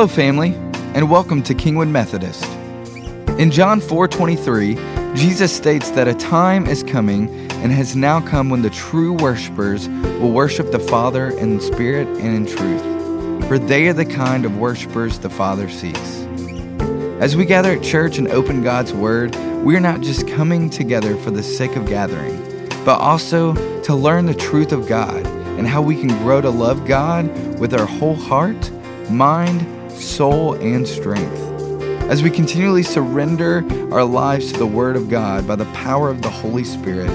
Hello, family, and welcome to Kingwood Methodist. In John 4:23, Jesus states that a time is coming and has now come when the true worshipers will worship the Father in spirit and in truth, for they are the kind of worshipers the Father seeks. As we gather at church and open God's Word, we are not just coming together for the sake of gathering, but also to learn the truth of God and how we can grow to love God with our whole heart, mind, soul, and strength. As we continually surrender our lives to the Word of God by the power of the Holy Spirit,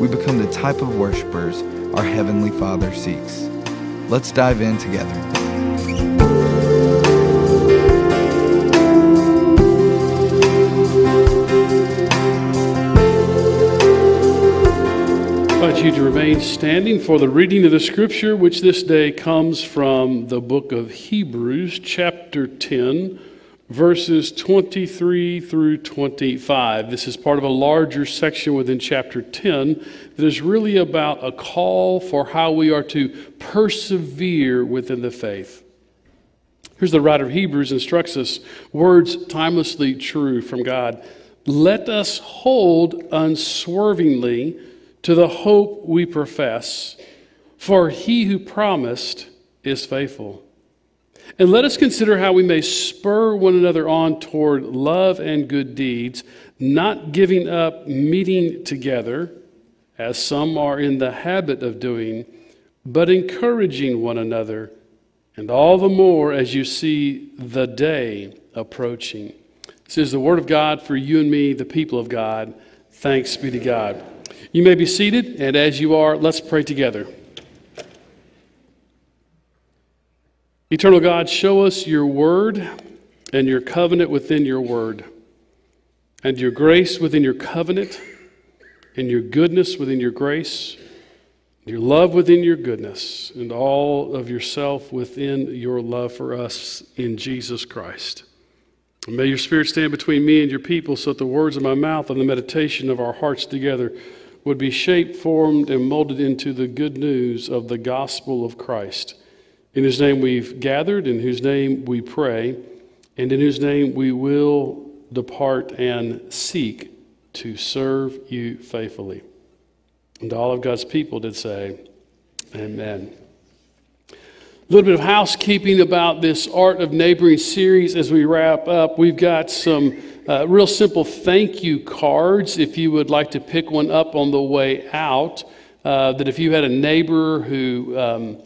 we become the type of worshipers our Heavenly Father seeks. Let's dive in together. Invite you to remain standing for the reading of the scripture, which this day comes from the book of Hebrews, chapter 10, verses 23 through 25. This is part of a larger section within chapter 10 that is really about a call for how we are to persevere within the faith. Here's the writer of Hebrews instructs us words timelessly true from God. Let us hold unswervingly to the hope we profess, for he who promised is faithful. And let us consider how we may spur one another on toward love and good deeds, not giving up meeting together, as some are in the habit of doing, but encouraging one another, and all the more as you see the day approaching. This is the word of God for you and me, the people of God. Thanks be to God. You may be seated, and as you are, let's pray together. Eternal God, show us your word and your covenant within your word, and your grace within your covenant, and your goodness within your grace, your love within your goodness, and all of yourself within your love for us in Jesus Christ. And may your spirit stand between me and your people so that the words of my mouth and the meditation of our hearts together would be shaped, formed, and molded into the good news of the gospel of Christ, in whose name we've gathered, in whose name we pray, and in whose name we will depart and seek to serve you faithfully. And all of God's people did say, Amen. A little bit of housekeeping about this Art of Neighboring series as we wrap up. We've got some uh, real simple thank you cards if you would like to pick one up on the way out. Uh, that if you had a neighbor who um,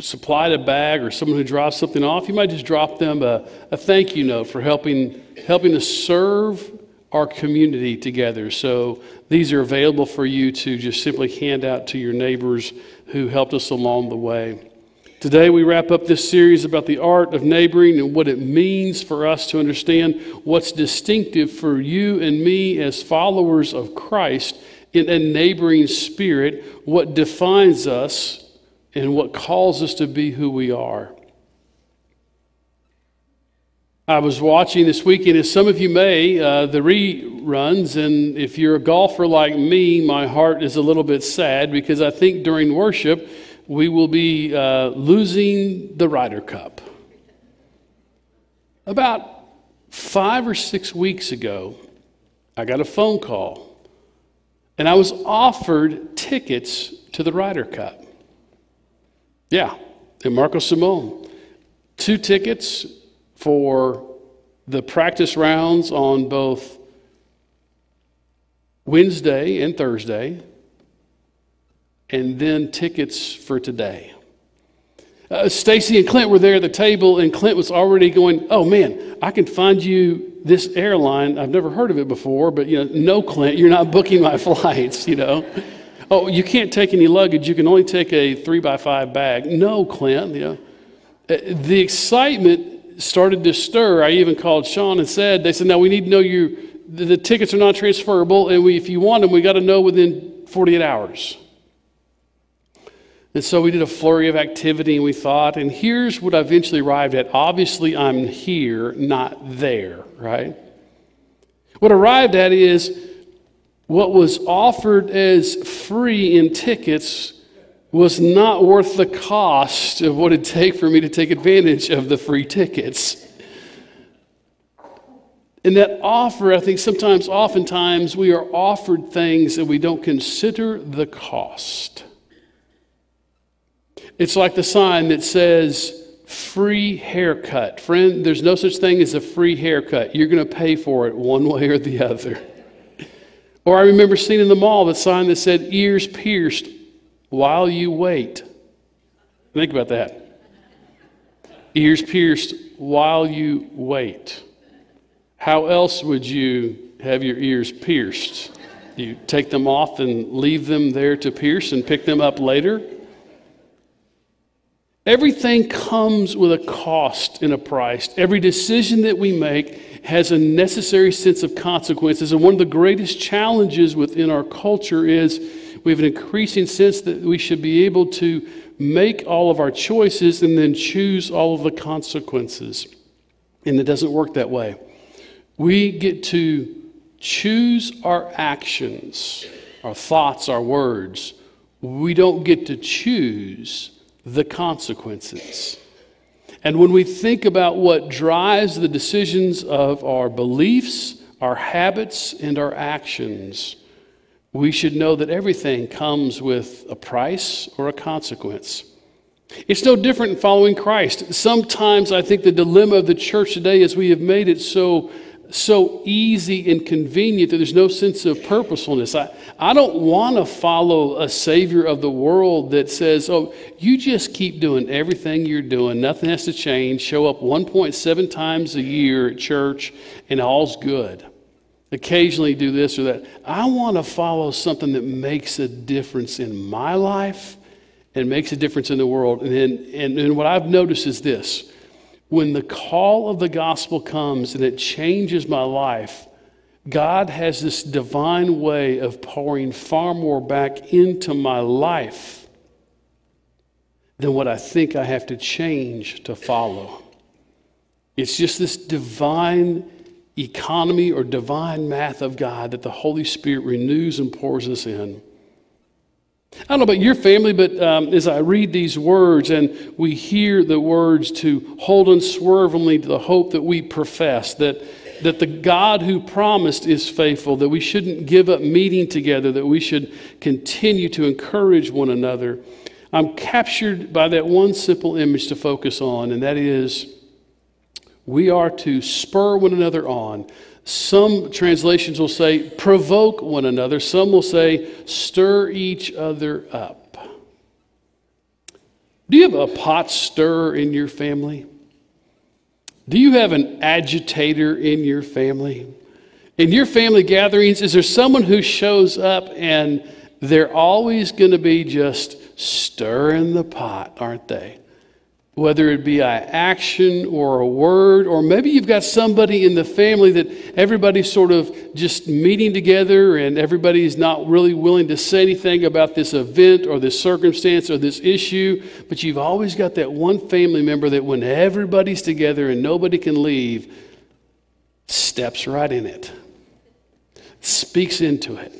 supplied a bag or someone who dropped something off, you might just drop them a, a thank you note for helping, helping us serve our community together. So these are available for you to just simply hand out to your neighbors who helped us along the way. Today, we wrap up this series about the art of neighboring and what it means for us to understand what's distinctive for you and me as followers of Christ in a neighboring spirit, what defines us and what calls us to be who we are. I was watching this weekend, as some of you may, uh, the reruns, and if you're a golfer like me, my heart is a little bit sad because I think during worship, we will be uh, losing the Ryder Cup. About five or six weeks ago, I got a phone call, and I was offered tickets to the Ryder Cup. Yeah, and Marco Simone. Two tickets for the practice rounds on both Wednesday and Thursday and then tickets for today. Uh, Stacy and Clint were there at the table, and Clint was already going, "Oh man, I can find you this airline. I've never heard of it before, but you know, no, Clint, you're not booking my flights. You know, oh, you can't take any luggage. You can only take a three by five bag. No, Clint. You know, uh, the excitement started to stir. I even called Sean and said, "They said, now we need to know you. The, the tickets are not transferable, and we, if you want them, we got to know within 48 hours." And so we did a flurry of activity and we thought, and here's what I eventually arrived at. Obviously, I'm here, not there, right? What I arrived at is what was offered as free in tickets was not worth the cost of what it'd take for me to take advantage of the free tickets. And that offer, I think sometimes, oftentimes, we are offered things and we don't consider the cost. It's like the sign that says, free haircut. Friend, there's no such thing as a free haircut. You're going to pay for it one way or the other. Or I remember seeing in the mall the sign that said, ears pierced while you wait. Think about that. Ears pierced while you wait. How else would you have your ears pierced? You take them off and leave them there to pierce and pick them up later? Everything comes with a cost and a price. Every decision that we make has a necessary sense of consequences. And one of the greatest challenges within our culture is we have an increasing sense that we should be able to make all of our choices and then choose all of the consequences. And it doesn't work that way. We get to choose our actions, our thoughts, our words. We don't get to choose the consequences. And when we think about what drives the decisions of our beliefs, our habits, and our actions, we should know that everything comes with a price or a consequence. It's no different in following Christ. Sometimes I think the dilemma of the church today is we have made it so so easy and convenient that there's no sense of purposefulness. I, I don't want to follow a Savior of the world that says, oh, you just keep doing everything you're doing, nothing has to change, show up 1.7 times a year at church, and all's good. Occasionally do this or that. I want to follow something that makes a difference in my life and makes a difference in the world. And, and, and what I've noticed is this when the call of the gospel comes and it changes my life, God has this divine way of pouring far more back into my life than what I think I have to change to follow. It's just this divine economy or divine math of God that the Holy Spirit renews and pours us in. I don't know about your family, but um, as I read these words and we hear the words to hold unswervingly to the hope that we profess, that, that the God who promised is faithful, that we shouldn't give up meeting together, that we should continue to encourage one another, I'm captured by that one simple image to focus on, and that is we are to spur one another on some translations will say provoke one another, some will say stir each other up. Do you have a pot stirrer in your family? Do you have an agitator in your family? In your family gatherings, is there someone who shows up and they're always going to be just stirring the pot, aren't they? Whether it be an action or a word, or maybe you've got somebody in the family that everybody's sort of just meeting together and everybody's not really willing to say anything about this event or this circumstance or this issue, but you've always got that one family member that when everybody's together and nobody can leave, steps right in it, speaks into it.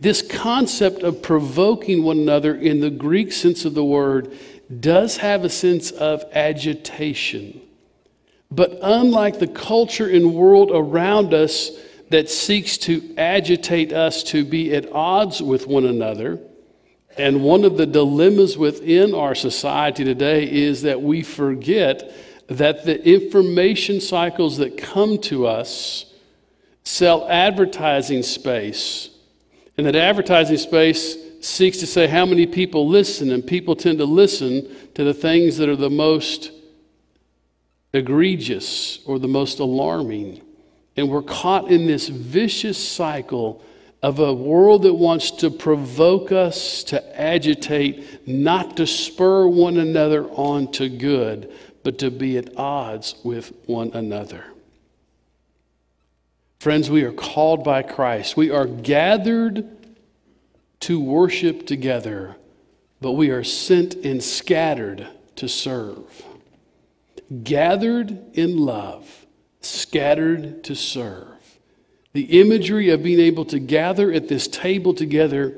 This concept of provoking one another in the Greek sense of the word does have a sense of agitation. But unlike the culture and world around us that seeks to agitate us to be at odds with one another, and one of the dilemmas within our society today is that we forget that the information cycles that come to us sell advertising space. And that advertising space seeks to say how many people listen, and people tend to listen to the things that are the most egregious or the most alarming. And we're caught in this vicious cycle of a world that wants to provoke us to agitate, not to spur one another on to good, but to be at odds with one another. Friends, we are called by Christ. We are gathered to worship together, but we are sent and scattered to serve. Gathered in love, scattered to serve. The imagery of being able to gather at this table together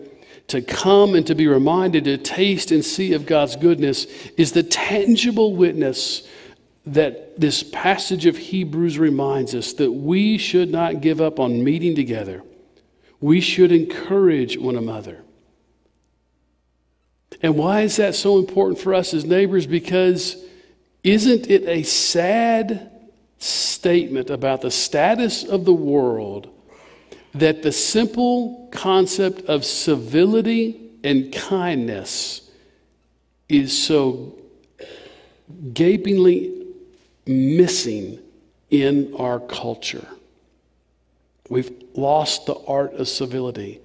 to come and to be reminded to taste and see of God's goodness is the tangible witness that this passage of Hebrews reminds us that we should not give up on meeting together. We should encourage one another. And why is that so important for us as neighbors? Because isn't it a sad statement about the status of the world that the simple concept of civility and kindness is so gapingly missing in our culture. We've lost the art of civility.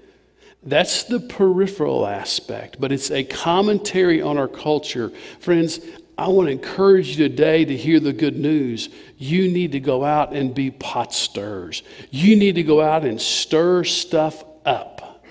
That's the peripheral aspect, but it's a commentary on our culture. Friends, I want to encourage you today to hear the good news. You need to go out and be pot stirrers. You need to go out and stir stuff up.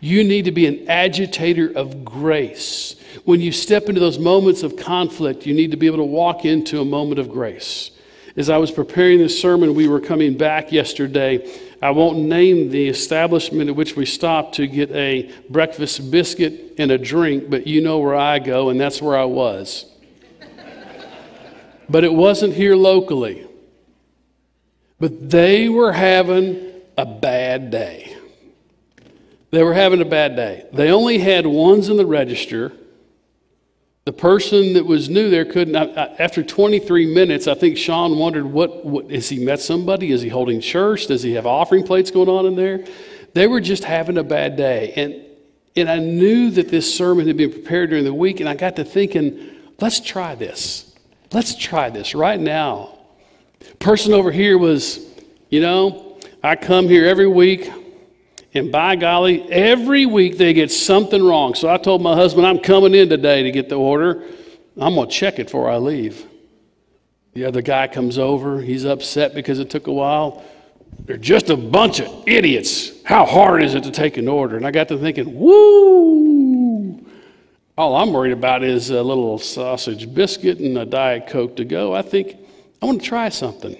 You need to be an agitator of grace. When you step into those moments of conflict, you need to be able to walk into a moment of grace. As I was preparing this sermon, we were coming back yesterday. I won't name the establishment at which we stopped to get a breakfast biscuit and a drink, but you know where I go, and that's where I was but it wasn't here locally. But they were having a bad day. They were having a bad day. They only had ones in the register. The person that was new there couldn't. After 23 minutes, I think Sean wondered, "What? What is he met somebody? Is he holding church? Does he have offering plates going on in there?" They were just having a bad day, and and I knew that this sermon had been prepared during the week, and I got to thinking, "Let's try this." Let's try this right now. Person over here was, you know, I come here every week, and by golly, every week they get something wrong. So I told my husband, I'm coming in today to get the order. I'm going to check it before I leave. The other guy comes over. He's upset because it took a while. They're just a bunch of idiots. How hard is it to take an order? And I got to thinking, woo! All I'm worried about is a little sausage biscuit and a Diet Coke to go. I think I want to try something.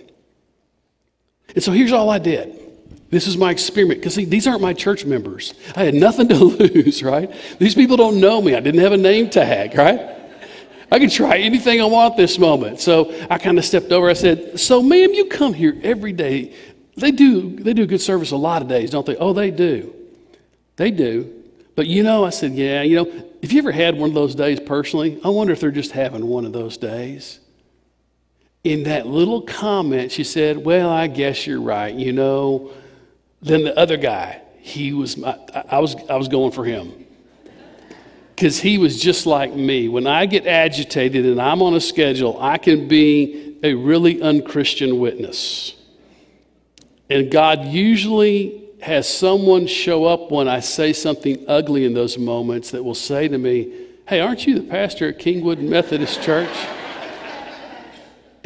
And so here's all I did. This is my experiment. Because, see, these aren't my church members. I had nothing to lose, right? These people don't know me. I didn't have a name tag, right? I can try anything I want this moment. So I kind of stepped over. I said, So, ma'am, you come here every day. They do, they do good service a lot of days, don't they? Oh, they do. They do. But you know, I said, Yeah, you know, if you ever had one of those days personally? I wonder if they're just having one of those days. In that little comment, she said, Well, I guess you're right. You know, then the other guy, he was, my, I, was, I was going for him. Because he was just like me. When I get agitated and I'm on a schedule, I can be a really unchristian witness. And God usually has someone show up when I say something ugly in those moments that will say to me, Hey, aren't you the pastor at Kingwood Methodist Church?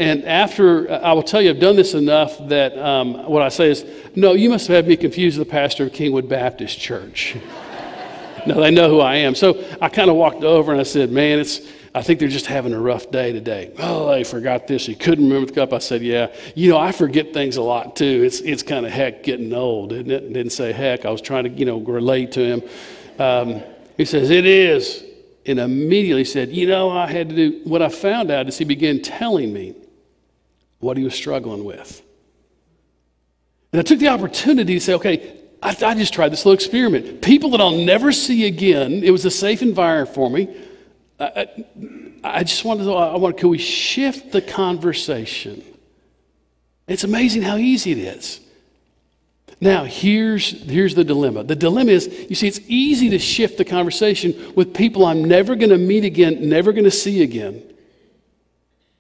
And after, I will tell you, I've done this enough that um, what I say is, No, you must have had me confused with the pastor of Kingwood Baptist Church. no, they know who I am. So I kind of walked over and I said, Man, it's I think they're just having a rough day today. Oh, they forgot this. He couldn't remember the cup. I said, Yeah. You know, I forget things a lot too. It's, it's kind of heck getting old, isn't it? Didn't say heck. I was trying to, you know, relate to him. Um, he says, It is. And immediately said, You know, I had to do what I found out is he began telling me what he was struggling with. And I took the opportunity to say, Okay, I, I just tried this little experiment. People that I'll never see again, it was a safe environment for me. I, I just wanted to, I want, can we shift the conversation? It's amazing how easy it is. Now, here's, here's the dilemma. The dilemma is, you see, it's easy to shift the conversation with people I'm never going to meet again, never going to see again,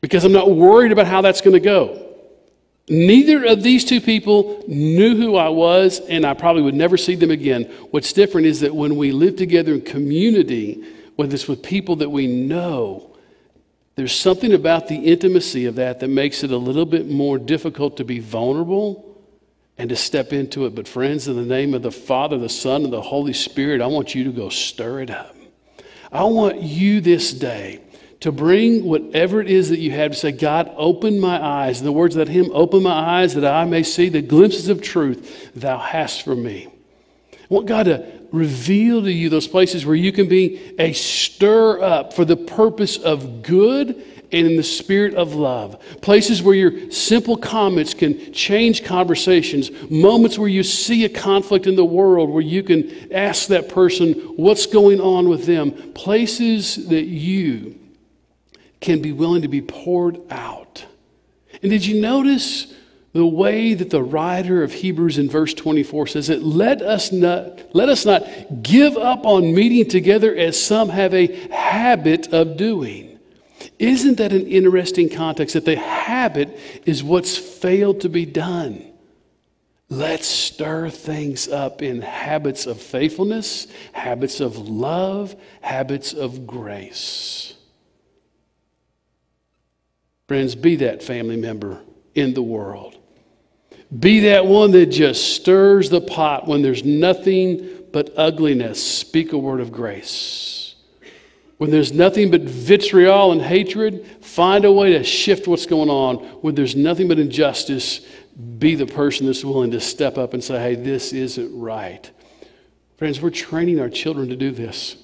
because I'm not worried about how that's going to go. Neither of these two people knew who I was, and I probably would never see them again. What's different is that when we live together in community, whether it's with people that we know, there's something about the intimacy of that that makes it a little bit more difficult to be vulnerable and to step into it. But, friends, in the name of the Father, the Son, and the Holy Spirit, I want you to go stir it up. I want you this day to bring whatever it is that you have to say, God, open my eyes. In the words of that hymn, open my eyes that I may see the glimpses of truth thou hast for me. I want God to reveal to you those places where you can be a stir up for the purpose of good and in the spirit of love. Places where your simple comments can change conversations. Moments where you see a conflict in the world where you can ask that person what's going on with them. Places that you can be willing to be poured out. And did you notice the way that the writer of Hebrews in verse 24 says it? Let us not, let us not give up on meeting together as some have a habit of doing isn't that an interesting context that the habit is what's failed to be done? Let's stir things up in habits of faithfulness, habits of love, habits of grace. Friends, be that family member in the world. Be that one that just stirs the pot when there's nothing but ugliness. Speak a word of grace. When there's nothing but vitriol and hatred, find a way to shift what's going on. When there's nothing but injustice, be the person that's willing to step up and say, hey, this isn't right. Friends, we're training our children to do this.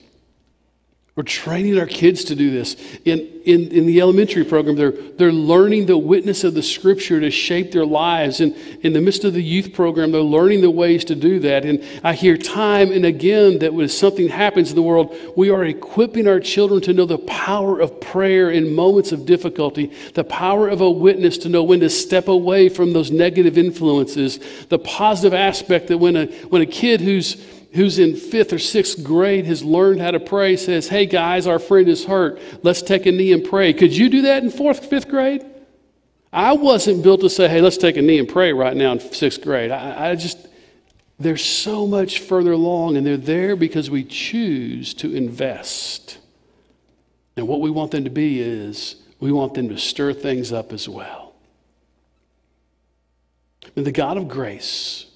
We're training our kids to do this. In, in, in the elementary program, they're, they're learning the witness of the scripture to shape their lives. And in the midst of the youth program, they're learning the ways to do that. And I hear time and again that when something happens in the world, we are equipping our children to know the power of prayer in moments of difficulty, the power of a witness to know when to step away from those negative influences, the positive aspect that when a, when a kid who's who's in fifth or sixth grade has learned how to pray says, Hey guys, our friend is hurt. Let's take a knee and pray. Could you do that in fourth, fifth grade? I wasn't built to say, Hey, let's take a knee and pray right now in sixth grade. I, I just, they're so much further along, and they're there because we choose to invest. And what we want them to be is we want them to stir things up as well. And the God of grace,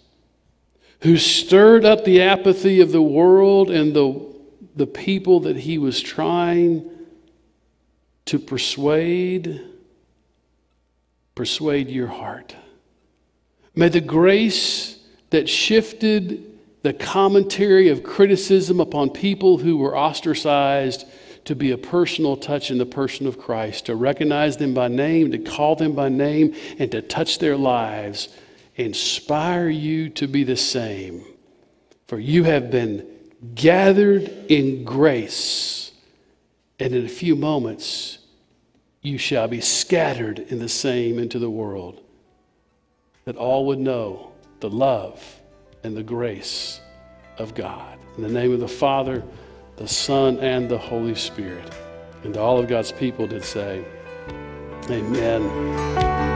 who stirred up the apathy of the world and the, the people that he was trying to persuade, persuade your heart. May the grace that shifted the commentary of criticism upon people who were ostracized to be a personal touch in the person of Christ, to recognize them by name, to call them by name, and to touch their lives inspire you to be the same. For you have been gathered in grace, and in a few moments you shall be scattered in the same into the world, that all would know the love and the grace of God. In the name of the Father, the Son, and the Holy Spirit. And all of God's people did say, Amen.